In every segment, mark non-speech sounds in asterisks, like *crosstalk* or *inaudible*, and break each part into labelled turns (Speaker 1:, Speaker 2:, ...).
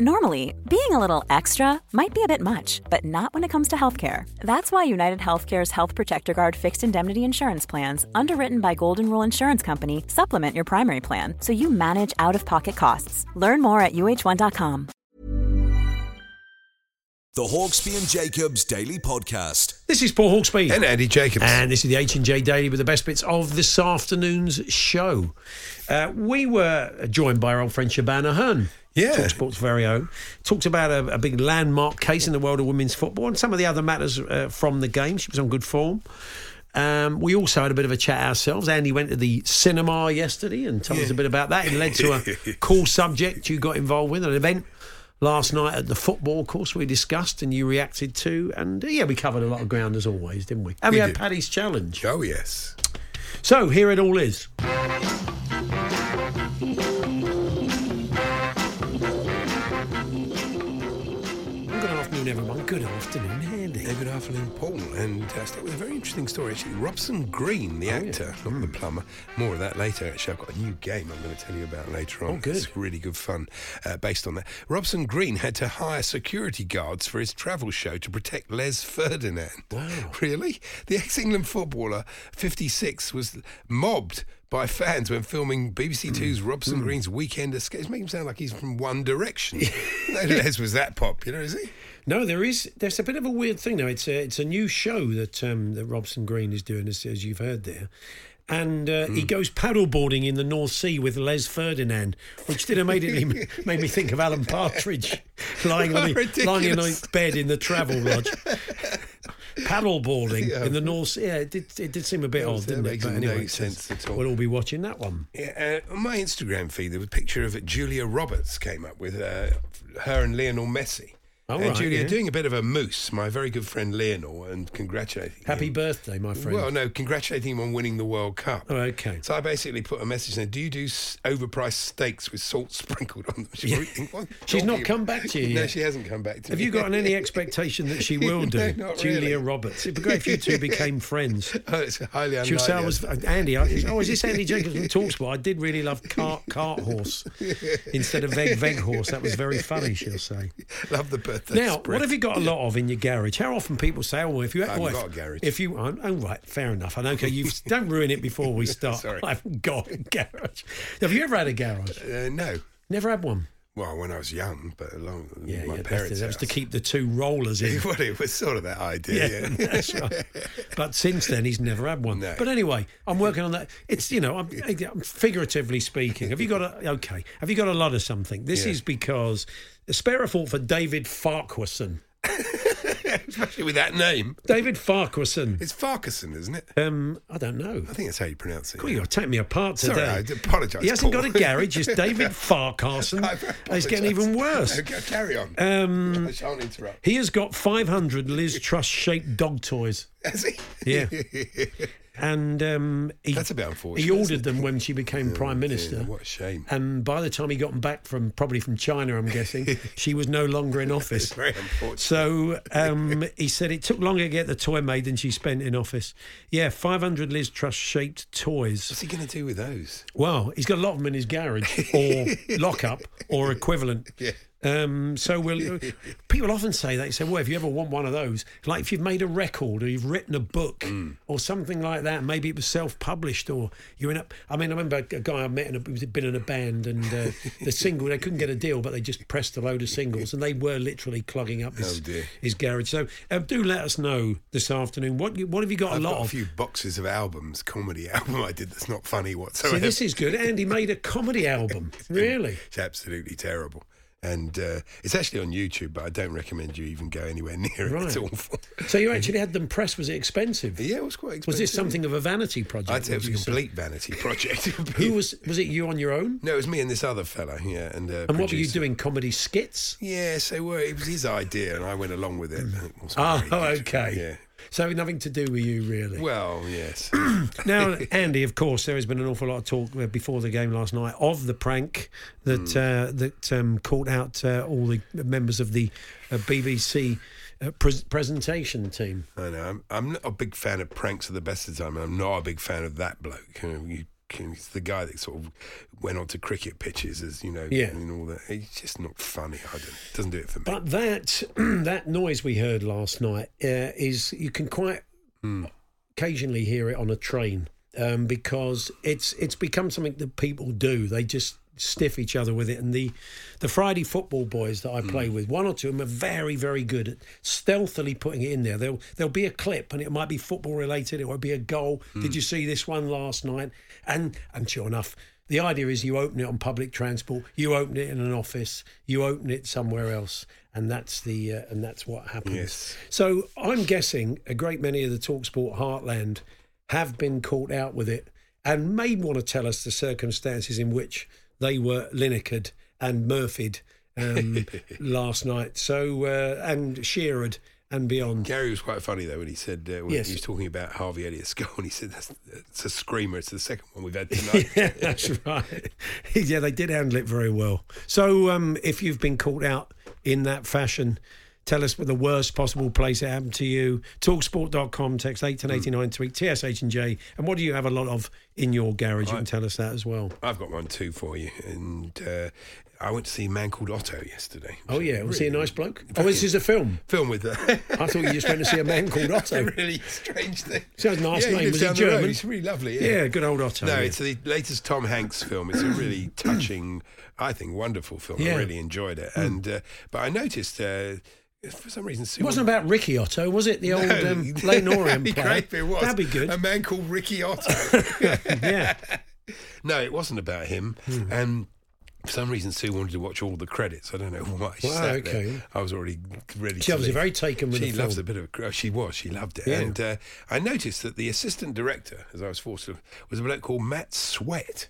Speaker 1: Normally, being a little extra might be a bit much, but not when it comes to healthcare. That's why United Healthcare's Health Protector Guard fixed indemnity insurance plans, underwritten by Golden Rule Insurance Company, supplement your primary plan so you manage out of pocket costs. Learn more at uh1.com.
Speaker 2: The Hawksby and Jacobs Daily Podcast.
Speaker 3: This is Paul Hawksby.
Speaker 4: And Andy Jacobs.
Speaker 3: And this is the H&J Daily with the best bits of this afternoon's show. Uh, we were joined by our old friend Shebahn Aherne.
Speaker 4: Yeah.
Speaker 3: Talksport's very own. Talked about a, a, big landmark case in the world of women's football and some of the other matters uh, from the game. She was on good form. Um, we also had a bit of a chat ourselves. Andy went to the cinema yesterday and told yeah. us a bit about that. It led to a *laughs* cool subject you got involved with, an event last night at the football course we discussed and you reacted to. And uh, yeah, we covered a lot of ground as always, didn't we? And we, we had Paddy's challenge.
Speaker 4: Oh, yes.
Speaker 3: So here it all is. Everyone. Good afternoon, Andy.
Speaker 4: Yeah, good afternoon, Paul. And uh, start with a very interesting story, actually. Robson Green, the oh, actor, yeah. not mm. the plumber. More of that later, actually. I've got a new game I'm going to tell you about later on.
Speaker 3: Oh, good.
Speaker 4: It's really good fun uh, based on that. Robson Green had to hire security guards for his travel show to protect Les Ferdinand.
Speaker 3: Wow. *laughs*
Speaker 4: Really? The ex England footballer, 56, was mobbed by fans when filming BBC Two's mm. Robson mm. Green's Weekend Escape. Make him sound like he's from One Direction. *laughs* no, Les was that popular, is he?
Speaker 3: No, there is. There's a bit of a weird thing though. It's a it's a new show that um, that Robson Green is doing, as, as you've heard there. And uh, mm. he goes paddleboarding in the North Sea with Les Ferdinand, which did immediately *laughs* made me think of Alan Partridge *laughs* lying on the, *laughs* lying in a bed in the travel lodge. paddleboarding yeah. in the North Sea. Yeah, it did, it did seem a bit odd, didn't it?
Speaker 4: But anyway, no sense at all.
Speaker 3: We'll all be watching that one.
Speaker 4: Yeah, uh, on my Instagram feed, there was a picture of it. Julia Roberts came up with uh, her and Lionel Messi.
Speaker 3: Oh,
Speaker 4: and
Speaker 3: right,
Speaker 4: Julia,
Speaker 3: yeah.
Speaker 4: doing a bit of a moose, my very good friend Leonor, and congratulating
Speaker 3: Happy
Speaker 4: him.
Speaker 3: birthday, my friend.
Speaker 4: Well, no, congratulating him on winning the World Cup.
Speaker 3: Oh, okay.
Speaker 4: So I basically put a message saying, Do you do overpriced steaks with salt sprinkled on them? She *laughs* yeah. *laughs*
Speaker 3: She's not come back to you
Speaker 4: No, she hasn't come back to
Speaker 3: Have
Speaker 4: me.
Speaker 3: you got any expectation that she *laughs* will do?
Speaker 4: no,
Speaker 3: Julia
Speaker 4: really.
Speaker 3: Roberts. It'd be great if you two became friends.
Speaker 4: Oh, it's highly unlikely.
Speaker 3: She'll say, I was, uh, Andy, I, oh, is this Andy Jacobs from Talksport? I did really love cart, cart horse instead of veg, veg horse. That was very funny, she'll say.
Speaker 4: Love the
Speaker 3: Now,
Speaker 4: spread.
Speaker 3: what have you got a lot of in your garage? How often people say, "Oh, if you
Speaker 4: I haven't
Speaker 3: oh, if,
Speaker 4: got a garage.
Speaker 3: If you, oh, oh, right, fair enough. I know. Okay, you don't ruin it before we *laughs* start.
Speaker 4: Sorry.
Speaker 3: I haven't got a *laughs* garage. Have you ever had a garage?
Speaker 4: Uh, no.
Speaker 3: Never had one.
Speaker 4: Well, when I was young, but along
Speaker 3: Yeah,
Speaker 4: my
Speaker 3: yeah,
Speaker 4: parents'
Speaker 3: that was to keep the two rollers in. *laughs*
Speaker 4: well, it was sort of that idea.
Speaker 3: Yeah,
Speaker 4: Yeah, *laughs*
Speaker 3: that's right. But since then, he's never had one.
Speaker 4: No.
Speaker 3: But anyway, I'm working on that. It's you know, I'm, I'm figuratively speaking. Have you got a okay? Have you got a lot of something? This
Speaker 4: Yeah.
Speaker 3: is because spare a thought for David Farquharson.
Speaker 4: Especially with that name.
Speaker 3: David Farquharson.
Speaker 4: It's Farquharson, isn't it?
Speaker 3: Um, I don't know.
Speaker 4: I think that's how you pronounce it.
Speaker 3: Cool, you're taking me apart today.
Speaker 4: Sorry, I apologise.
Speaker 3: He hasn't
Speaker 4: Paul.
Speaker 3: got a garage. It's David *laughs* Farquharson. It's getting even worse.
Speaker 4: Okay, carry on.
Speaker 3: Um, *laughs*
Speaker 4: I shan't interrupt.
Speaker 3: He has got 500 Liz Truss shaped dog toys.
Speaker 4: Has he?
Speaker 3: Yeah. *laughs* And um, he,
Speaker 4: That's a bit unfortunate,
Speaker 3: He ordered them when she became
Speaker 4: Oh,
Speaker 3: prime
Speaker 4: dear,
Speaker 3: minister.
Speaker 4: what a shame.
Speaker 3: And by the time he got them back from probably from China, I'm guessing *laughs* she was no longer in office.
Speaker 4: Very unfortunate.
Speaker 3: So um, he said it took longer to get the toy made than she spent in office. Yeah, 500 Liz Truss shaped toys.
Speaker 4: What's he going to do with those?
Speaker 3: Well, he's got a lot of them in his garage or *laughs* lockup or equivalent.
Speaker 4: Yeah.
Speaker 3: Um, so we'll, *laughs* people often say that. They say, well, if you ever want one of those, like if you've made a record or you've written a book
Speaker 4: Mm.
Speaker 3: or something like that, maybe it was self-published or you're in a. I mean, I remember a guy I met in a, who's been in a band and uh, the *laughs* single they couldn't get a deal, but they just pressed a load of singles and they were literally clogging up his,
Speaker 4: Oh,
Speaker 3: his garage. So uh, do let us know this afternoon what you, what have you got
Speaker 4: I've
Speaker 3: a lot
Speaker 4: got a
Speaker 3: of.
Speaker 4: few boxes of albums, comedy *laughs* album I did that's not funny whatsoever.
Speaker 3: See, this is good. Andy made a comedy album. Really?
Speaker 4: It's absolutely terrible. And uh, it's actually on YouTube, but I don't recommend you even go anywhere *laughs* near it. It's
Speaker 3: Right.
Speaker 4: awful. *laughs*
Speaker 3: So you actually had them pressed. Was it expensive?
Speaker 4: Yeah, it was quite expensive.
Speaker 3: Was this something of a vanity project?
Speaker 4: I'd say it was a
Speaker 3: you say?
Speaker 4: complete vanity *laughs* project.
Speaker 3: Who was was it? You on your own?
Speaker 4: No, it was me and this other fella. Yeah, and uh,
Speaker 3: And what were you doing? Comedy skits?
Speaker 4: Yeah, so uh, it was his idea, and I went along with it. and it
Speaker 3: Oh, okay.
Speaker 4: Yeah.
Speaker 3: So nothing to do with you, really.
Speaker 4: Well, yes. *clears throat*
Speaker 3: Now, Andy, of course, there has been an awful lot of talk uh, before the game last night of the prank that
Speaker 4: Hmm.
Speaker 3: uh, that um, caught out uh, all the members of the uh, BBC uh, pres presentation team.
Speaker 4: I know. I'm, I'm not a big fan of pranks at the best of the time. I'm not a big fan of that bloke. You know, you, he's the guy that sort of went onto cricket pitches as you know,
Speaker 3: Yeah.
Speaker 4: and all that. He's just not funny. I don't. Doesn't do it for me.
Speaker 3: But that *clears throat* that noise we heard last night uh, is you can quite occasionally hear it on a train um, because it's it's become something that people do. They just stiff each other with it. And the the Friday football boys that I play with, one or two of them are very very good at stealthily putting it in there. There'll there'll be a clip and it might be football related. It might be a goal. Did you see this one last night? And and sure enough. The idea is you open it on public transport, you open it in an office, you open it somewhere else, and that's the uh, and that's what happens.
Speaker 4: Yes.
Speaker 3: So I'm guessing a great many of the Talksport heartland have been caught out with it, and may want to tell us the circumstances in which they were Linekered and Murphyed um, *laughs* last night. So uh, and Sheared and beyond.
Speaker 4: Gary was quite funny though when he said uh, when
Speaker 3: Yes.
Speaker 4: he was talking about Harvey Elliott's goal, and he said that's it's a screamer. It's the second one we've had *laughs* tonight.
Speaker 3: yeah, that's right. *laughs* yeah, they did handle it very well. So, um, if you've been caught out in that fashion, tell us what the worst possible place it happened to you. Talksport.com, text 81089, tweet TSH and J. And what do you have a lot of in your garage? You can tell us that as well.
Speaker 4: I've got one too for you, and uh, I went to see a man called Otto yesterday.
Speaker 3: Oh, yeah. Was he a nice bloke? Oh, this is a film.
Speaker 4: Film with the. *laughs*
Speaker 3: I thought you were just went to see a man called *laughs* Otto.
Speaker 4: really strange thing.
Speaker 3: Sounds nice
Speaker 4: yeah,
Speaker 3: name.
Speaker 4: He
Speaker 3: Was he
Speaker 4: down the road.
Speaker 3: German?
Speaker 4: He's really lovely.
Speaker 3: Yeah,
Speaker 4: Yeah.
Speaker 3: good old Otto.
Speaker 4: No,
Speaker 3: yeah.
Speaker 4: it's the latest Tom Hanks film. It's a really *clears throat* touching, I think, wonderful film.
Speaker 3: Hmm.
Speaker 4: I really enjoyed it. And uh, but I noticed uh, for some reason Sue
Speaker 3: It wasn't about Ricky Otto, was it? The old
Speaker 4: No,
Speaker 3: um, *laughs* Leyton Orient
Speaker 4: that'd be
Speaker 3: player.
Speaker 4: great if it was.
Speaker 3: That'd be good.
Speaker 4: A man called Ricky Otto. *laughs* *laughs*
Speaker 3: yeah.
Speaker 4: no, it wasn't about him.
Speaker 3: Hmm.
Speaker 4: And for some reason, Sue wanted to watch all the credits. I don't know why. She
Speaker 3: Wow,
Speaker 4: sat there.
Speaker 3: okay.
Speaker 4: I was already ready.
Speaker 3: She
Speaker 4: leave.
Speaker 3: very taken with
Speaker 4: She
Speaker 3: the
Speaker 4: loves
Speaker 3: film.
Speaker 4: a bit of. Oh, she was. She loved it.
Speaker 3: Yeah.
Speaker 4: And uh, I noticed that the assistant director, as I was forced to, was a bloke called Matt Sweat.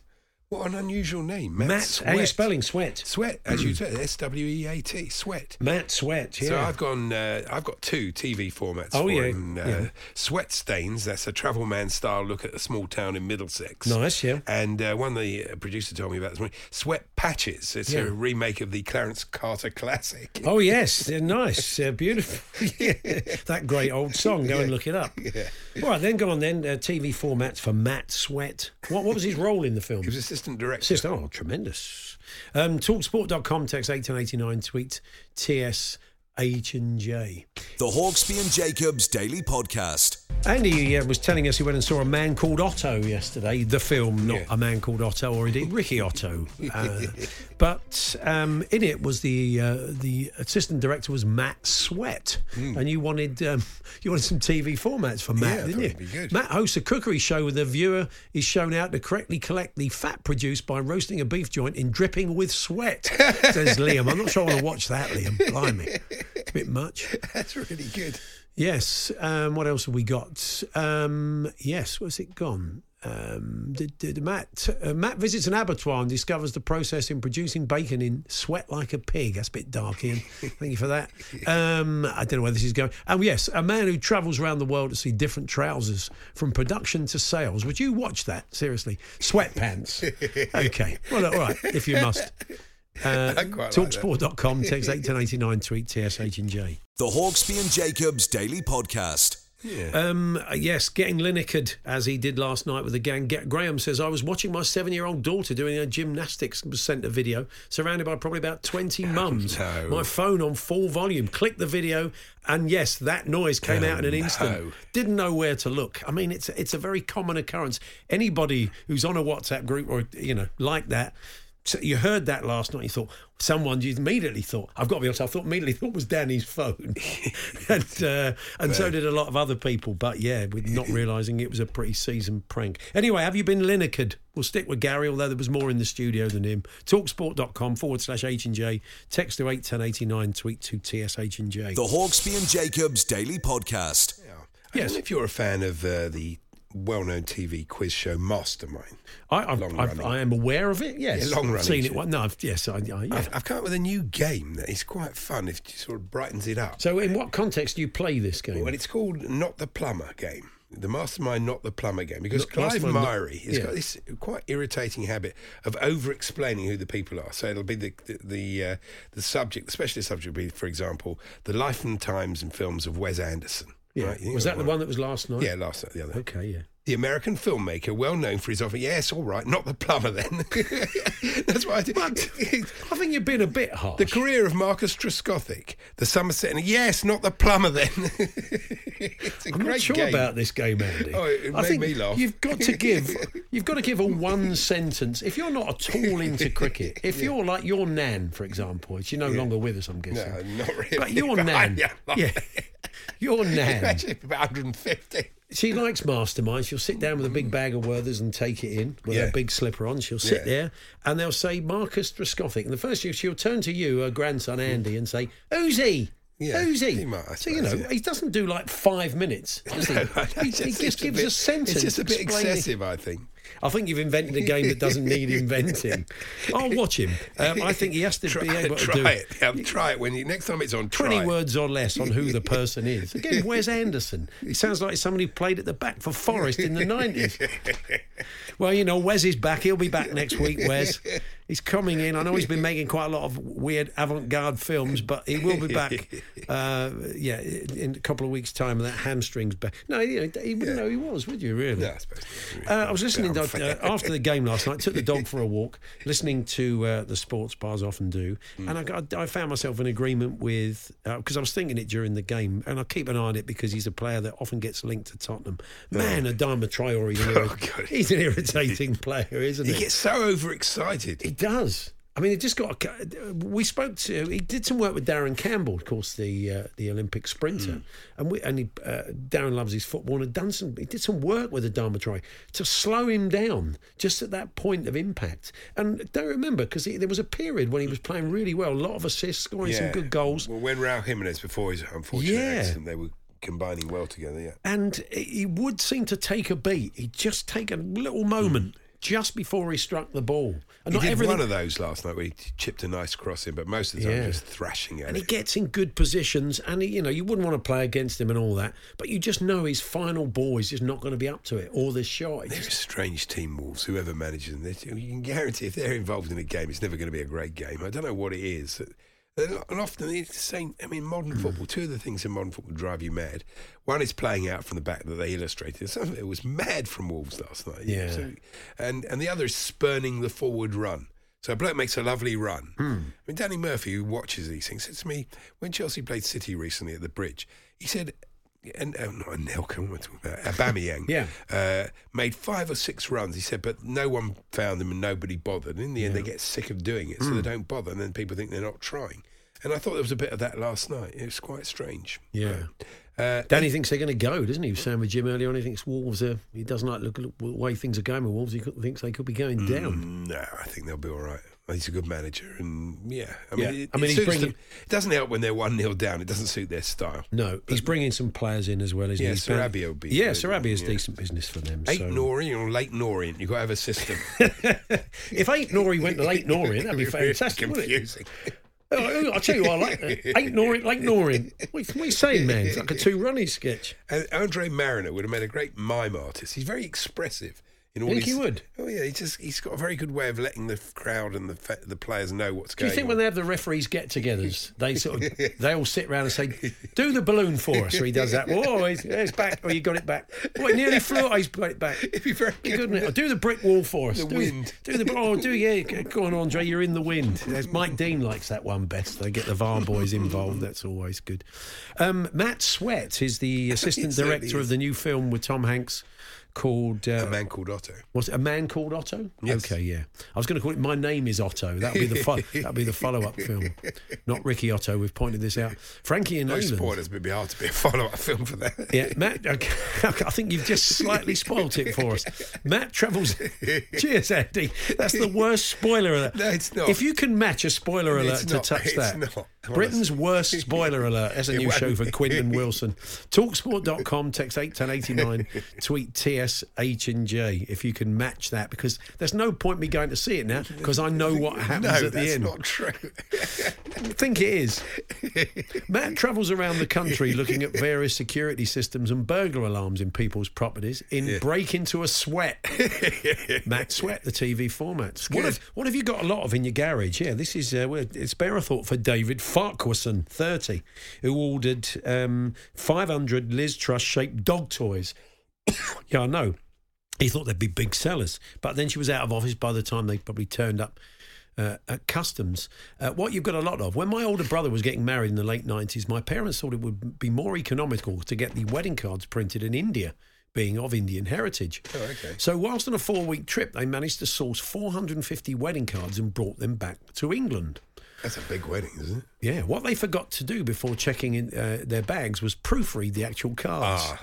Speaker 4: What an unusual name, Matt,
Speaker 3: Matt,
Speaker 4: Sweat.
Speaker 3: how are you spelling sweat?
Speaker 4: Sweat, as you said, S W E A T, Sweat.
Speaker 3: Matt Sweat, yeah.
Speaker 4: So I've gone. Uh, I've got two TV formats
Speaker 3: Oh,
Speaker 4: for
Speaker 3: yeah,
Speaker 4: him. Uh,
Speaker 3: yeah.
Speaker 4: Sweat Stains. That's a travel man style look at a small town in Middlesex.
Speaker 3: Nice, yeah.
Speaker 4: And uh, one the uh, producer told me about this morning. Sweat Patches. It's
Speaker 3: Yeah.
Speaker 4: a remake of the Clarence Carter classic. *laughs*
Speaker 3: Oh yes, they're *laughs* nice, They're beautiful. *laughs* That great old song. Go and look it up.
Speaker 4: Yeah.
Speaker 3: All right, then go on. Then uh, TV formats for Matt Sweat. What what was his role in the film?
Speaker 4: He was assistant director.
Speaker 3: Assist- oh, tremendous. Um, Talksport.com text 1889, tweet TS H and J.
Speaker 2: The Hawksby and Jacobs Daily Podcast.
Speaker 3: Andy uh, was telling us he went and saw a man called Otto yesterday, the film, not
Speaker 4: Yeah.
Speaker 3: a man called Otto, or indeed Ricky Otto. *laughs* Uh, but um, in it was the uh, the assistant director was Matt Sweat, and you wanted um, *laughs* you wanted some TV formats for Matt.
Speaker 4: Yeah,
Speaker 3: didn't you?
Speaker 4: be good.
Speaker 3: Matt hosts a cookery show where the viewer is shown how to correctly collect the fat produced by roasting a beef joint in dripping with sweat. Says *laughs* Liam. I'm not sure I want to watch that, Liam. Blimey, it's a bit much.
Speaker 4: That's really good.
Speaker 3: Yes. Um, what else have we got? Um, yes. Where's it gone? Um, did, did Matt uh, Matt visits an abattoir and discovers the process in producing bacon in sweat like a pig. That's a bit dark, Ian. *laughs* Thank you for that. Um, I don't know where this is going. Oh yes, a man who travels around the world to see different trousers from production to sales. Would you watch that seriously? Sweatpants. *laughs* Okay. Well, all right. If you must. Uh, *laughs*
Speaker 4: I quite like.
Speaker 3: Talksport.com, *laughs* text 81089, tweet TSH and J.
Speaker 2: The Hawksby and Jacobs Daily Podcast.
Speaker 4: Yeah.
Speaker 3: Um, yes, getting Linekered as he did last night with the gang. Get, Graham says, I was watching my seven year old daughter doing a gymnastics and was sent a video, surrounded by probably about 20 mums.
Speaker 4: no.
Speaker 3: My phone on full volume. Click the video, and yes, that noise came
Speaker 4: Oh,
Speaker 3: out in an
Speaker 4: no.
Speaker 3: instant. Didn't know where to look. I mean, it's, it's a very common occurrence. Anybody who's on a WhatsApp group or, you know, like that, So you heard that last night. You thought someone. You immediately thought, "I've got to be honest." I thought immediately thought was Danny's phone, *laughs* and uh, and so did a lot of other people. But yeah, with not realising it was a pretty seasoned prank. Anyway, have you been Linekered? We'll stick with Gary, although there was more in the studio than him. Talksport.com forward slash H and J. Text to eight ten eighty nine. Tweet to TSH and J.
Speaker 2: The Hawksby and Jacobs Daily Podcast.
Speaker 4: I don't if you're a fan of uh, the well-known TV quiz show Mastermind.
Speaker 3: I, I've, I've. I am aware of it. Yes,
Speaker 4: Yeah, long
Speaker 3: I've
Speaker 4: running,
Speaker 3: seen it. Well, No, I've, yes, I, I, yeah.
Speaker 4: I've, I've come up with a new game that is quite fun. If it sort of brightens it up.
Speaker 3: So, in what context do you play this game?
Speaker 4: Well, it's called Not the Plumber game. The Mastermind, Not the Plumber game. Because
Speaker 3: Not-
Speaker 4: Clive Myrie has
Speaker 3: yeah.
Speaker 4: got this quite irritating habit of over explaining who the people are. So it'll be the the the, uh, the subject, the specialist subject will be, for example, the life and times and films of Wes Anderson.
Speaker 3: Yeah.
Speaker 4: right?
Speaker 3: Was that the one that was last night?
Speaker 4: Yeah, last night, the other.
Speaker 3: Okay, yeah.
Speaker 4: The American filmmaker, well known for his offer. Yes, all right, not the plumber then. *laughs* That's what I did. *laughs*
Speaker 3: I think you've been a bit harsh.
Speaker 4: The career of Marcus Trescothick, the Somerset. And yes, not the plumber then. *laughs* it's a
Speaker 3: I'm
Speaker 4: great
Speaker 3: not sure
Speaker 4: game.
Speaker 3: about this game, Andy.
Speaker 4: Oh, it
Speaker 3: I
Speaker 4: made
Speaker 3: think
Speaker 4: me laugh.
Speaker 3: You've got to give. You've got to give a one sentence. If you're not at all into cricket, if you're like your nan, for example, she's no longer with us, I'm guessing.
Speaker 4: No, not really.
Speaker 3: But your
Speaker 4: But
Speaker 3: nan,
Speaker 4: yeah,
Speaker 3: yeah, your *laughs* nan.
Speaker 4: Actually, about 150.
Speaker 3: She likes mastermind. She'll sit down with a big bag of Werthers and take it in with
Speaker 4: Yeah.
Speaker 3: her big slipper on. She'll sit
Speaker 4: Yeah.
Speaker 3: there and they'll say Marcus Trescothick. And the first year she'll turn to you, her grandson Andy, and say, "Who's he?
Speaker 4: Yeah,
Speaker 3: Who's he?"
Speaker 4: he might,
Speaker 3: so you know,
Speaker 4: yeah.
Speaker 3: he doesn't do like five minutes. Does he? *laughs*
Speaker 4: No,
Speaker 3: he, he
Speaker 4: just-
Speaker 3: gives
Speaker 4: bit-
Speaker 3: a sentence.
Speaker 4: It's just a bit excessive, I think.
Speaker 3: I think you've invented a game that doesn't need inventing. *laughs* I'll watch him. Um, I think he has to
Speaker 4: Try,
Speaker 3: be able to
Speaker 4: try
Speaker 3: do
Speaker 4: it. Yeah, try it when you next time it's on. Try
Speaker 3: 20
Speaker 4: it.
Speaker 3: words or less on who the person is. Again, *laughs* Wes Anderson? It sounds like somebody played at the back for Forest in the 90s. *laughs* Well, you know, Wes is back. He'll be back next week, Wes. He's coming in. I know he's been *laughs* making quite a lot of weird avant garde films, but he will be back, *laughs* uh, yeah, in a couple of weeks' time. And that hamstring's back. No, you know, he wouldn't know he was, would you, really?
Speaker 4: No, I suppose.
Speaker 3: Uh, I was listening to, uh, after the game last night. Took the dog for a *laughs* walk, listening to uh, the sports bars often do,
Speaker 4: Hmm.
Speaker 3: and I, got, I found myself in agreement with because I was thinking it during the game, and I keep an eye on it because he's a player that often gets linked to Tottenham. Man, Adama Traore,
Speaker 4: Oh,
Speaker 3: he's an irritating player, isn't
Speaker 4: He
Speaker 3: he?
Speaker 4: gets so overexcited.
Speaker 3: He does. I mean, it just got. A, We spoke to. He did some work with Darren Campbell, of course, the uh, the Olympic sprinter, and we and he, uh, Darren loves his football and had done some. He did some work with Adama Traore to slow him down just at that point of impact. And don't remember because there was a period when he was playing really well, a lot of assists, scoring some good goals.
Speaker 4: Well, when Raul Jimenez, before his unfortunate
Speaker 3: Yeah.
Speaker 4: accident, they were combining well together. Yeah.
Speaker 3: and he would seem to take a beat. He'd just take a little moment just before he struck the ball. And
Speaker 4: He
Speaker 3: not
Speaker 4: did
Speaker 3: everything.
Speaker 4: one of those last night where he chipped a nice cross in, but most of the time
Speaker 3: Yeah.
Speaker 4: just thrashing at
Speaker 3: and he gets in good positions, and he, you know you wouldn't want to play against him and all that, but you just know his final ball is just not going to be up to it, or this shot. It
Speaker 4: They're a strange team, Wolves. Whoever manages them, you can guarantee if they're involved in a game, it's never going to be a great game. I don't know what it is. And often it's the same. I mean, modern hmm. football. Two of the things in modern football drive you mad. One is playing out from the back that they illustrated. Some of it was mad from Wolves last night.
Speaker 3: Yeah.
Speaker 4: so- and and the other is spurning the forward run. So a bloke makes a lovely run. Hmm. I mean, Danny Murphy, who watches these things, said to me when Chelsea played City recently at the Bridge. He said, and uh, not Anelka, what am I talking about? Aubameyang *laughs*
Speaker 3: Yeah.
Speaker 4: uh, made five or six runs. He said, but no one found them and nobody bothered. And In the end, they get sick of doing it, so
Speaker 3: Hmm.
Speaker 4: they don't bother, and then people think they're not trying. And I thought there was a bit of that last night. It was quite strange.
Speaker 3: yeah.
Speaker 4: Uh,
Speaker 3: Danny thinks they're going to go, doesn't he? He was saying with Jim earlier on, he thinks Wolves are. He doesn't like look at the way things are going with Wolves. He thinks they could be going down.
Speaker 4: no, I think they'll be all right. He's a good manager, and yeah, I
Speaker 3: Yeah.
Speaker 4: mean, it,
Speaker 3: I mean,
Speaker 4: it
Speaker 3: bringing-
Speaker 4: them. It doesn't help when they're one 0 down. It doesn't suit their style.
Speaker 3: No, he's bringing some players in as well, isn't
Speaker 4: Yeah,
Speaker 3: he?
Speaker 4: Sarabia will be
Speaker 3: Yeah, Sarabia's
Speaker 4: yeah.
Speaker 3: decent business for them.
Speaker 4: Eight
Speaker 3: so.
Speaker 4: Or late Orient, you've got to have a system. *laughs*
Speaker 3: if Eight Nori went to Late Norient, that'd be *laughs* fantastic, wouldn't it?
Speaker 4: confusing.
Speaker 3: Oh, I'll tell you what, I like that. Ain't like Norient. What, what are you saying, man? It's like a two running sketch.
Speaker 4: And Andre Marriner would have made a great mime artist. He's very expressive. In all
Speaker 3: Think
Speaker 4: his,
Speaker 3: he would?
Speaker 4: Oh yeah, he just he's got a very good way of letting the crowd and the the players know what's
Speaker 3: Do
Speaker 4: going Do
Speaker 3: you think
Speaker 4: on.
Speaker 3: when they have the referees get-togethers, they sort of *laughs* they all sit around and say, "Do the balloon for us"? Or he does that. Oh, he's, it's back. Oh, you got it back. Oh, it nearly flew. Oh, he's got it back.
Speaker 4: It'd be very good.
Speaker 3: good, wouldn't it? Oh, do the brick wall for us.
Speaker 4: The
Speaker 3: do,
Speaker 4: wind.
Speaker 3: Do the oh, do yeah. Go on, Andre. You're in the wind. *laughs* There's Mike Dean likes that one best. They get the VAR boys involved. That's always good. Um, Matt Sweat is the *laughs* assistant director of the new film with Tom Hanks called uh,
Speaker 4: A man called Otto.
Speaker 3: Was it a man called Otto?
Speaker 4: Yes.
Speaker 3: Okay, yeah. I was going to call it My Name Is Otto. That'd be the fo- *laughs* that'd be the follow up film, not Ricky Otto. We've pointed this out. Frankie and
Speaker 4: No
Speaker 3: Ayland.
Speaker 4: spoilers, it'd be hard to be a follow-up film for that.
Speaker 3: Yeah, Matt. Okay, *laughs* I think you've just slightly spoilt it for us. Matt travels. *laughs* Cheers, Andy. That's the worst spoiler alert.
Speaker 4: No, it's not.
Speaker 3: If you can match a spoiler alert
Speaker 4: It's
Speaker 3: to
Speaker 4: not.
Speaker 3: touch
Speaker 4: It's
Speaker 3: that,
Speaker 4: not.
Speaker 3: Britain's worst spoiler alert. That's a new show for
Speaker 4: be.
Speaker 3: Quinton Wilson. Talksport.com, text eight ten eighty nine, tweet TSH and J if you can match that because there's no point me going to see it now because I know what *laughs* happens
Speaker 4: no,
Speaker 3: at the end.
Speaker 4: that's not true.
Speaker 3: I *laughs* think it is. Matt travels around the country looking at various security systems and burglar alarms in people's properties in Break Into a Sweat. *laughs* Matt Sweat, the TV format. What have, what have you got a lot of in your garage? Yeah, this is, uh, it's bear a thought for David Farquharson, 30, who ordered um, 500 Liz Truss shaped dog toys. *coughs* yeah, I know. He thought they'd be big sellers, but then she was out of office by the time they probably turned up uh, at customs. Uh, what you've got a lot of. When my older brother was getting married in the late 90s, my parents thought it would be more economical to get the wedding cards printed in India, being of Indian heritage.
Speaker 4: Oh, okay.
Speaker 3: So, whilst on a four week trip, they managed to source 450 wedding cards and brought them back to England.
Speaker 4: That's a big wedding, isn't it?
Speaker 3: Yeah, what they forgot to do before checking in uh, their bags was proofread the actual cards.
Speaker 4: Ah.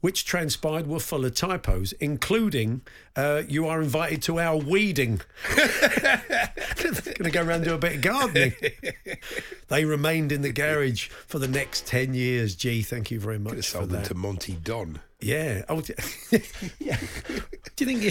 Speaker 3: Which transpired were full of typos, including uh, "You are invited to our weeding." *laughs* Going to go around and do a bit of gardening. they remained in the garage for the next ten years. Gee, thank you very
Speaker 4: Could have
Speaker 3: much for
Speaker 4: sold them
Speaker 3: that.
Speaker 4: to Monty Don.
Speaker 3: Yeah. Oh, *laughs* yeah. *laughs* Do you think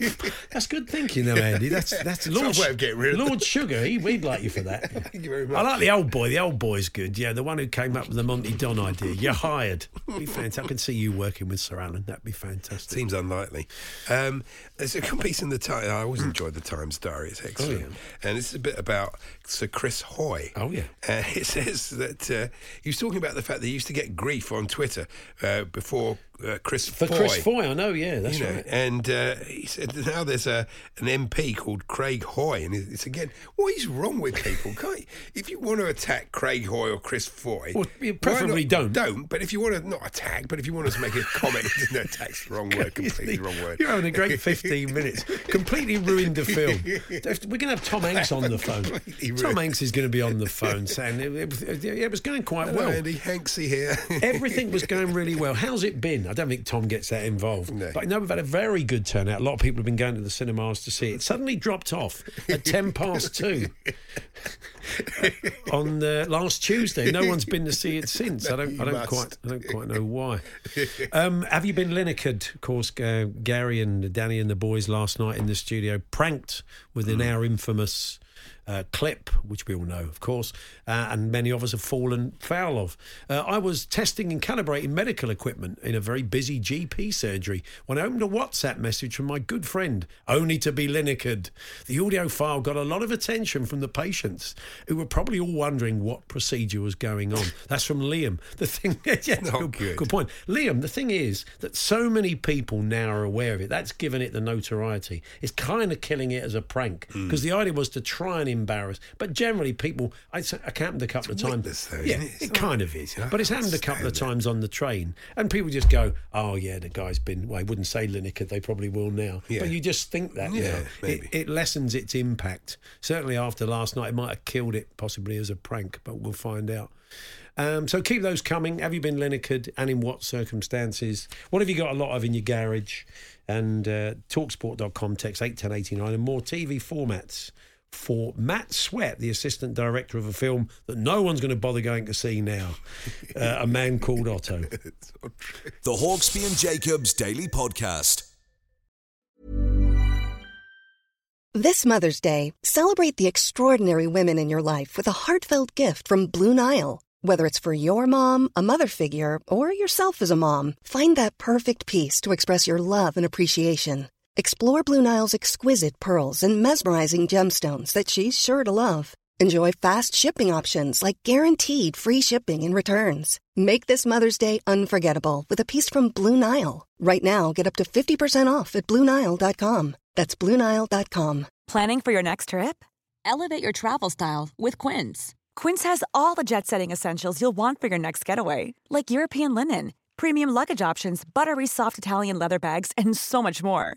Speaker 3: you, *laughs* that's good thinking, though, Andy? That's that's
Speaker 4: It's
Speaker 3: Lord,
Speaker 4: way of getting rid of
Speaker 3: Lord Sugar. He, we'd like you for that.
Speaker 4: Thank you very much.
Speaker 3: I like the old boy. The old boy's good. Yeah, the one who came up with the Monty Don idea. You're hired. Be fantastic. I can see you working with Sir Alan. That'd be fantastic.
Speaker 4: Seems unlikely. Um, there's a good piece in the Times. I always enjoyed the Times Diary. It's excellent.
Speaker 3: Oh, yeah.
Speaker 4: And this is a bit about Sir Chris Hoy.
Speaker 3: Oh, yeah.
Speaker 4: Uh, it says that uh, he was talking about the fact that he used to get grief on Twitter uh, before uh, Chris
Speaker 3: For
Speaker 4: Foy.
Speaker 3: Chris Foy, I know. Yeah, that's
Speaker 4: you know,
Speaker 3: right.
Speaker 4: and uh, he said now there's a an MP called Craig Hoy, and it's again, what is wrong with people? Can't if you want to attack Craig Hoy or Chris Foy,
Speaker 3: Well, you preferably don't.
Speaker 4: Don't. But if you want to not attack, but if you want to make a comment, *laughs* no, attack's the wrong word, *laughs* completely wrong word.
Speaker 3: You're having a great *laughs* 15 minutes. Completely ruined the film. We're going to have Tom Hanks on the phone. Tom. Hanks is going to be on the phone saying it, it, was- it was going quite
Speaker 4: Hello,
Speaker 3: well.
Speaker 4: Andy Hanksy here.
Speaker 3: Everything was going really well. How's it been? I don't think Tom gets that involved.
Speaker 4: No.
Speaker 3: But I know we've had a very good turnout. A lot of people have been going to the cinemas to see it. Suddenly dropped off at *laughs* 10 past two *laughs* on the last Tuesday. No one's been to see it since. I don't, *laughs* I don't
Speaker 4: must.
Speaker 3: quite I don't quite know why. Um, have you been Linekered? Of course, uh, Gary and Danny and the boys last night in the studio pranked with an our infamous uh, clip, which we all know, of course, uh, and many of us have fallen foul of. Uh, I was testing and calibrating medical equipment in a very busy GP surgery when I opened a WhatsApp message from my good friend, only to be Linekered. The audio file got a lot of attention from the patients who were probably all wondering what procedure was going on. *laughs* That's from Liam. The thing, *laughs* yeah,
Speaker 4: Not
Speaker 3: good,
Speaker 4: good.
Speaker 3: good point. Liam, the thing is that so many people now are aware of it. That's given it the notoriety. It's kind of killing it as a prank because the idea was to try and embarrass. But generally, people, I, I happened a couple of times.
Speaker 4: though,
Speaker 3: yeah,
Speaker 4: it?
Speaker 3: It kind of is. But it's happened a couple of times on the train, and people just go, "Oh yeah, the guy's been." Well, I wouldn't say Lineker. They probably will now.
Speaker 4: Yeah.
Speaker 3: But you just think that.
Speaker 4: Yeah.
Speaker 3: It, it lessens its impact. Certainly after last night, it might have killed it possibly as a prank, but we'll find out. Um, so keep those coming. Have you been Linekered and in what circumstances? What have you got a lot of in your garage? And uh, talksport.com, text 81089 and more TV formats for Matt Sweat, the assistant director of a film that no one's going to bother going to see now. *laughs* Uh, a man called Otto. *laughs*
Speaker 2: The Hawksby and Jacobs Daily Podcast.
Speaker 5: This Mother's Day, celebrate the extraordinary women in your life with a heartfelt gift from Blue Nile. Whether it's for your mom, a mother figure, or yourself as a mom, find that perfect piece to express your love and appreciation. Explore Blue Nile's exquisite pearls and mesmerizing gemstones that she's sure to love. Enjoy fast shipping options like guaranteed free shipping and returns. Make this Mother's Day unforgettable with a piece from Blue Nile. Right now, get up to 50% off at BlueNile.com. That's BlueNile.com.
Speaker 1: Planning for your next trip?
Speaker 6: Elevate your travel style with Quince.
Speaker 1: Quince has all the jet setting essentials you'll want for your next getaway, like European linen, premium luggage options, buttery soft Italian leather bags, and so much more.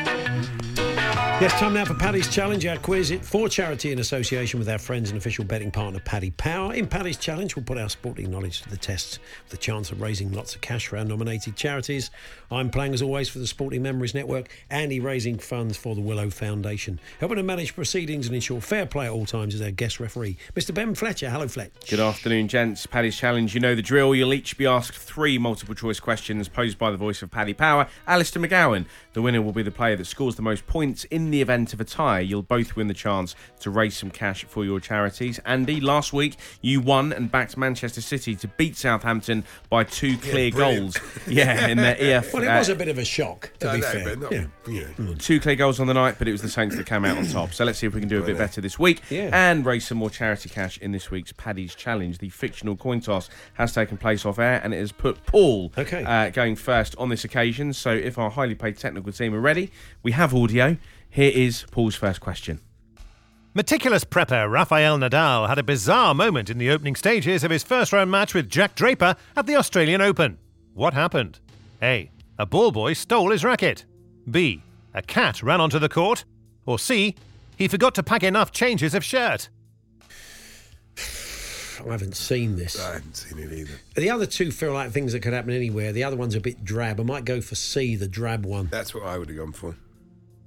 Speaker 3: Yes, time now for Paddy's Challenge, our quiz it for charity in association with our friends and official betting partner Paddy Power. In Paddy's Challenge, we'll put our sporting knowledge to the test with the chance of raising lots of cash for our nominated charities. I'm playing as always for the Sporting Memories Network, Andy raising funds for the Willow Foundation. Helping to manage proceedings and ensure fair play at all times is our guest referee, Mr. Ben Fletcher. Hello, Fletch.
Speaker 7: Good afternoon, gents. Paddy's Challenge. You know the drill. You'll each be asked three multiple choice questions posed by the voice of Paddy Power, Alistair McGowan. The winner will be the player that scores the most points in the event of a tie. You'll both win the chance to raise some cash for your charities. Andy, last week you won and backed Manchester City to beat Southampton by two clear
Speaker 4: brilliant.
Speaker 7: goals. *laughs* Yeah, in their EF. *laughs*
Speaker 3: Well, it
Speaker 7: uh,
Speaker 3: was a bit of a shock, to
Speaker 4: I
Speaker 3: be
Speaker 4: know,
Speaker 3: fair.
Speaker 4: but not,
Speaker 3: Yeah.
Speaker 4: you know.
Speaker 7: Two clear goals on the night, but it was the Saints that came out on top. So let's see if we can do a bit better this week
Speaker 3: Yeah.
Speaker 7: and raise some more charity cash in this week's Paddy's Challenge. The fictional coin toss has taken place off air and it has put Paul
Speaker 3: Okay.
Speaker 7: uh, going first on this occasion. So if our highly paid technical team are ready, we have audio. Here is Paul's first question.
Speaker 8: Meticulous prepper Rafael Nadal had a bizarre moment in the opening stages of his first round match with Jack Draper at the Australian Open. What happened? A. A ball boy stole his racket. B. A cat ran onto the court. Or C. He forgot to pack enough changes of shirt. *sighs*
Speaker 3: I haven't seen this.
Speaker 4: I haven't seen it either.
Speaker 3: The other two feel like things that could happen anywhere. The other one's a bit drab. I might go for C, the drab one.
Speaker 4: That's what I would have gone for.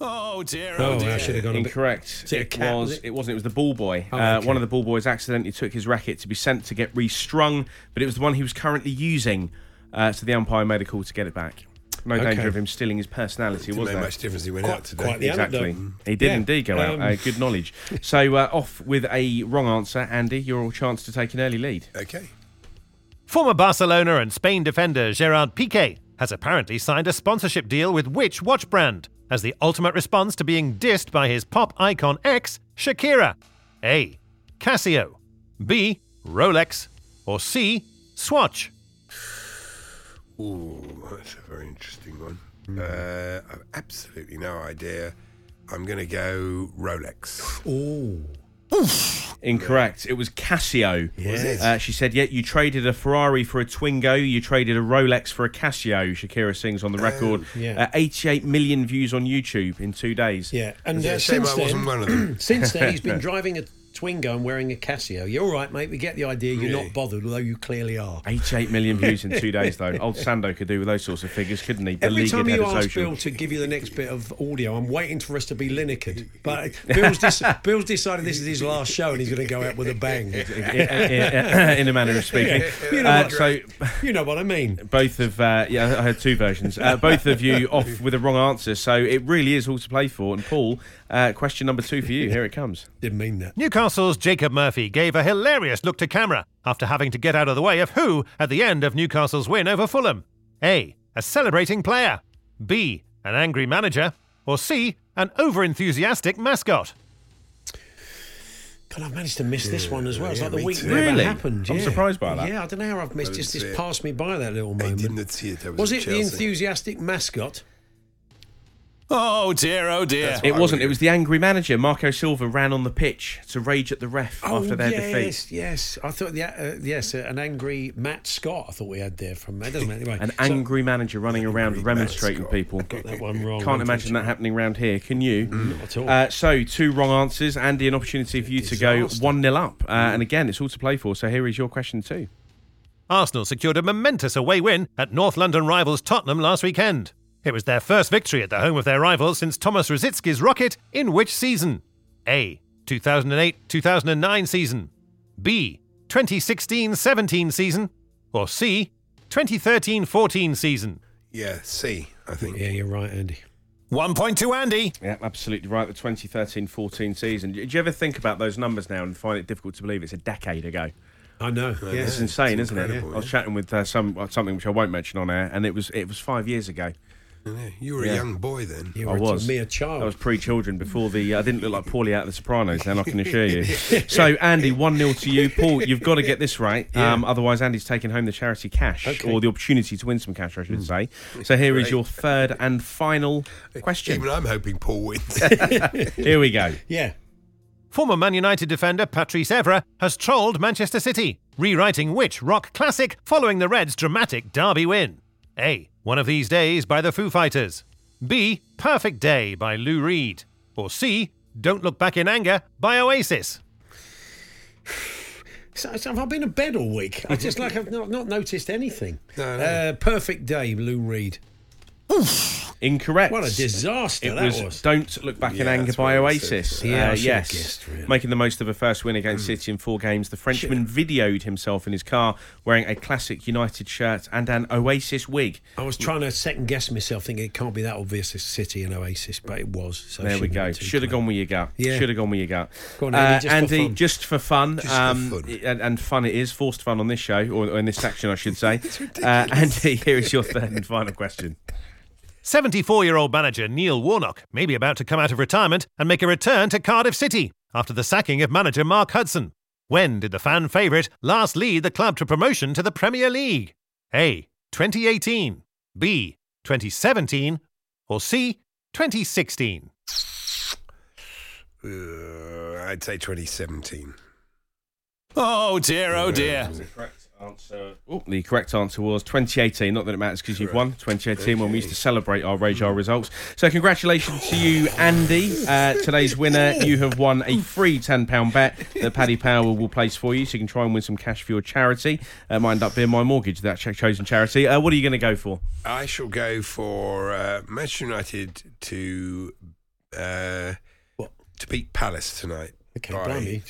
Speaker 8: Oh dear,
Speaker 3: Oh, dear. I should have gone a bit.
Speaker 7: Incorrect.
Speaker 3: It cat,
Speaker 7: was.
Speaker 3: was it?
Speaker 7: It wasn't. It was the ball boy.
Speaker 3: Oh,
Speaker 7: uh,
Speaker 3: okay.
Speaker 7: One of the ball boys accidentally took his racket to be sent to get restrung, but it was the one he was currently using. Uh, so the umpire made a call to get it back. No
Speaker 3: Okay.
Speaker 7: danger of him stealing his personality,
Speaker 4: Didn't
Speaker 7: was
Speaker 4: make
Speaker 7: there?
Speaker 4: much difference. He went
Speaker 3: Quite-
Speaker 4: out today.
Speaker 3: quite the
Speaker 7: Exactly.
Speaker 3: anecdote.
Speaker 7: He did
Speaker 3: Yeah.
Speaker 7: indeed go out.
Speaker 3: Um,
Speaker 7: Uh, good knowledge. *laughs* So uh, off with a wrong answer, Andy. Your chance to take an early lead.
Speaker 4: Okay.
Speaker 8: Former Barcelona and Spain defender Gerard Piqué has apparently signed a sponsorship deal with which watch brand as the ultimate response to being dissed by his pop icon ex, Shakira? A. Casio. B. Rolex. Or C. Swatch.
Speaker 4: Ooh, that's a very interesting one. Uh, I've absolutely no idea. I'm going to go Rolex.
Speaker 3: Oh,
Speaker 7: Incorrect. It was Casio.
Speaker 3: Was it?
Speaker 7: Uh, she said, "Yeah, you traded a Ferrari for a Twingo. You traded a Rolex for a Casio." Shakira sings on the record.
Speaker 3: yeah.
Speaker 7: Uh, 88 million views on YouTube in two days.
Speaker 3: yeah. And uh, since
Speaker 4: I wasn't
Speaker 3: then,
Speaker 4: one of them. *clears throat*
Speaker 3: since then, he's *laughs* been driving a Twingo and wearing a Casio. You're all right, mate. We get the idea. You're
Speaker 4: Really?
Speaker 3: not bothered, although you clearly are.
Speaker 7: 88 million views in two days, though. *laughs* Old Sando could do with those sorts of figures, couldn't he?
Speaker 3: Every time you ask
Speaker 7: social.
Speaker 3: Bill to give you the next bit of audio, I'm waiting for us to be Linekered. But Bill's, dec- *laughs* Bill's decided this is his last show and he's going to go out with a bang.
Speaker 7: in, in- a manner of speaking. *laughs*
Speaker 3: You know
Speaker 7: Uh,
Speaker 3: what-
Speaker 7: so
Speaker 3: You know what I mean?
Speaker 7: both of uh, yeah, I heard two versions. Uh, both of you off with a wrong answer, so it really is all to play for. And Paul, uh, question number two for you. Here it comes. *laughs*
Speaker 3: Didn't mean that.
Speaker 8: Newcastle's Jacob Murphy gave a hilarious look to camera after having to get out of the way of who at the end of Newcastle's win over Fulham? A. A celebrating player. B. An angry manager. Or C. An over-enthusiastic mascot.
Speaker 3: God, I've managed to miss this one as well. It's
Speaker 4: yeah,
Speaker 3: like the week
Speaker 4: too.
Speaker 3: never
Speaker 7: Really?
Speaker 3: happened.
Speaker 7: I'm surprised by that.
Speaker 3: Yeah, I don't know how I've missed.
Speaker 4: I
Speaker 3: Just this passed me by that little
Speaker 4: I
Speaker 3: moment.
Speaker 4: didn't see it. I was,
Speaker 3: Was
Speaker 4: at
Speaker 3: it the enthusiastic mascot?
Speaker 8: Oh dear, oh dear.
Speaker 7: It wasn't. It was the angry manager. Marco Silva ran on the pitch to rage at the ref after their
Speaker 3: Oh, yes,
Speaker 7: defeat.
Speaker 3: yes. I thought, yeah, uh, yes, uh, an angry Matt Scott. I thought we had there from. It doesn't matter. Anyway,
Speaker 7: An
Speaker 3: so-
Speaker 7: angry manager running around
Speaker 4: Angry
Speaker 7: remonstrating
Speaker 4: Matt
Speaker 7: people.
Speaker 4: Scott.
Speaker 3: got that one wrong.
Speaker 7: Can't imagine that
Speaker 3: unfortunately.
Speaker 7: happening around here, can you?
Speaker 3: Not at all.
Speaker 7: Uh, so, two wrong answers. Andy, an opportunity for you to go 1 0 up. Uh, and again, it's all to play for. So, here is your question, too.
Speaker 8: Arsenal secured a momentous away win at North London rivals Tottenham last weekend. It was their first victory at the home of their rivals since Thomas Rosicky's Rocket in which season? A. 2008 2009 season. B. 2016 17 season. Or C. 2013 14 season.
Speaker 4: Yeah, C, I think.
Speaker 3: Yeah, you're right, Andy.
Speaker 8: One point to Andy.
Speaker 7: Yeah, absolutely right. The 2013-14 season. Did you ever think about those numbers now and find it difficult to believe it's a decade ago?
Speaker 3: I know. Yeah,
Speaker 7: It's insane,
Speaker 4: it's
Speaker 7: isn't it?
Speaker 4: incredible,
Speaker 7: I was chatting with uh, some uh, something which I won't mention on air, and it was it was five years ago.
Speaker 4: I know. You were
Speaker 7: Yeah.
Speaker 4: a young boy then.
Speaker 3: You
Speaker 7: I
Speaker 3: were
Speaker 7: was
Speaker 3: a mere child.
Speaker 7: I was pre-children before the. I didn't look like Paulie out of The Sopranos. Then I can assure you. *laughs* so Andy, one 0 to you, Paul. You've got to get this right.
Speaker 3: Yeah.
Speaker 7: Um, otherwise, Andy's taking home the charity cash
Speaker 3: Okay.
Speaker 7: or the opportunity to win some cash, I should say. So here is
Speaker 4: Great.
Speaker 7: your third and final question.
Speaker 4: Even I'm hoping Paul wins. *laughs* *laughs*
Speaker 7: Here we go.
Speaker 3: yeah.
Speaker 8: Former Man United defender Patrice Evra has trolled Manchester City, rewriting which rock classic following the Reds' dramatic derby win? A. One of These Days by the Foo Fighters. B. Perfect Day by Lou Reed. Or C. Don't Look Back in Anger by Oasis. *sighs*
Speaker 3: So, so I've been in bed all week. I just like I've not, not noticed anything.
Speaker 4: No, no.
Speaker 3: Uh, perfect day, Lou Reed.
Speaker 7: Incorrect.
Speaker 3: What a disaster
Speaker 7: It
Speaker 3: that
Speaker 7: was,
Speaker 3: was.
Speaker 7: Don't Look Back in Anger by
Speaker 4: what I said.
Speaker 7: Oasis.
Speaker 3: Yeah,
Speaker 7: Uh, yes.
Speaker 3: guessed, really.
Speaker 7: Making the most of a first win against City in four games, the Frenchman videoed himself in his car wearing a classic United shirt and an Oasis wig.
Speaker 3: I was trying to second guess myself, thinking it can't be that obvious. It's City and Oasis, but it was. So
Speaker 7: There we go. Should have gone with your gut.
Speaker 3: Yeah.
Speaker 7: Should have gone with your gut.
Speaker 3: Go on, Andy,
Speaker 7: Uh,
Speaker 3: just for fun.
Speaker 7: just for fun.
Speaker 4: Just for
Speaker 7: um,
Speaker 4: fun.
Speaker 7: And, and fun it is. Forced fun on this show, or, or in this section, I should *laughs* say. uh, Andy, here is your third and final question. *laughs*
Speaker 8: 74 year old manager Neil Warnock may be about to come out of retirement and make a return to Cardiff City after the sacking of manager Mark Hudson. When did the fan favourite last lead the club to promotion to the Premier League? A. 2018, B. 2017, or C. 2016?
Speaker 4: Uh, I'd say 2017.
Speaker 9: Oh dear, oh dear.
Speaker 7: Correct answer. Oh, the correct answer was 2018. Not that it matters because you've won 2018 when we used to celebrate our Rajar results. So, congratulations to you, Andy. Uh, today's winner, you have won a free £10 bet that Paddy Power will place for you so you can try and win some cash for your charity. Uh, might end up being my mortgage, that ch- chosen charity. Uh, what are you going to go for?
Speaker 4: I shall go for uh, Manchester United to uh,
Speaker 3: What?
Speaker 4: to beat Palace tonight
Speaker 3: Okay,
Speaker 4: by,
Speaker 3: blimey.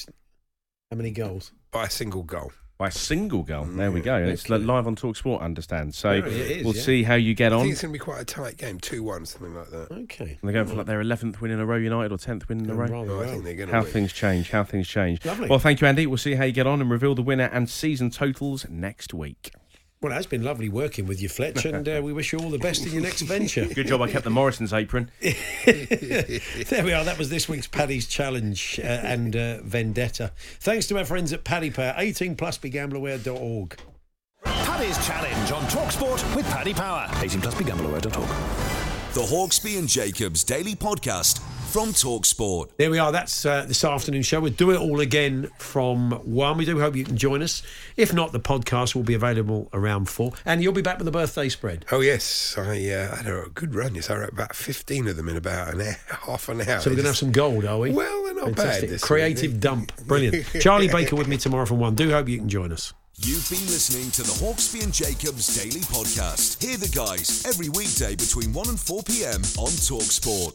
Speaker 3: How many goals?
Speaker 4: by a single goal.
Speaker 7: By a single goal. There we go. And it's li- live on Talksport, understand. So,
Speaker 3: Yeah, it is,
Speaker 7: we'll
Speaker 3: yeah.
Speaker 7: see how you get
Speaker 4: I
Speaker 7: on.
Speaker 4: think it's going to be quite a tight game, 2 1, something like that.
Speaker 3: Okay.
Speaker 7: They're going for like their 11th win in a row, United, or 10th win in a row.
Speaker 3: Rather oh,
Speaker 4: No, I
Speaker 3: well.
Speaker 4: think they're going to
Speaker 7: How
Speaker 4: win.
Speaker 7: things change, how things change.
Speaker 3: Lovely.
Speaker 7: Well, thank you, Andy. We'll see how you get on and reveal the winner and season totals next week.
Speaker 3: Well, it has been lovely working with you, Fletch, *laughs* and uh, we wish you all the best in your next venture.
Speaker 7: Good job I kept the Morrison's apron. *laughs*
Speaker 3: there we are. That was this week's Paddy's Challenge uh, and uh, Vendetta. Thanks to our friends at Paddy Power. 18 plus begambleaware.org.
Speaker 9: Paddy's Challenge on Talksport with Paddy Power. 18 plus begambleaware.org.
Speaker 2: The Hawksby and Jacobs Daily Podcast from Talksport.
Speaker 3: There we are. That's uh, this afternoon show. We'll do it all again from one. We do hope you can join us. If not, the podcast will be available around four. And you'll be back with the birthday spread.
Speaker 4: Oh, yes. I uh, had a good run. Yes, I wrote about 15 of them in about an hour, *laughs* half an hour.
Speaker 3: So we're going to have some gold, are we?
Speaker 4: Well, they're not
Speaker 3: Fantastic.
Speaker 4: bad. this
Speaker 3: Creative
Speaker 4: week.
Speaker 3: dump. Brilliant. *laughs* Charlie Baker with me tomorrow from one. Do hope you can join us.
Speaker 2: You've been listening to the Hawksby and Jacobs Daily Podcast. Hear the guys every weekday between 1 and 4 p.m. on Talksport.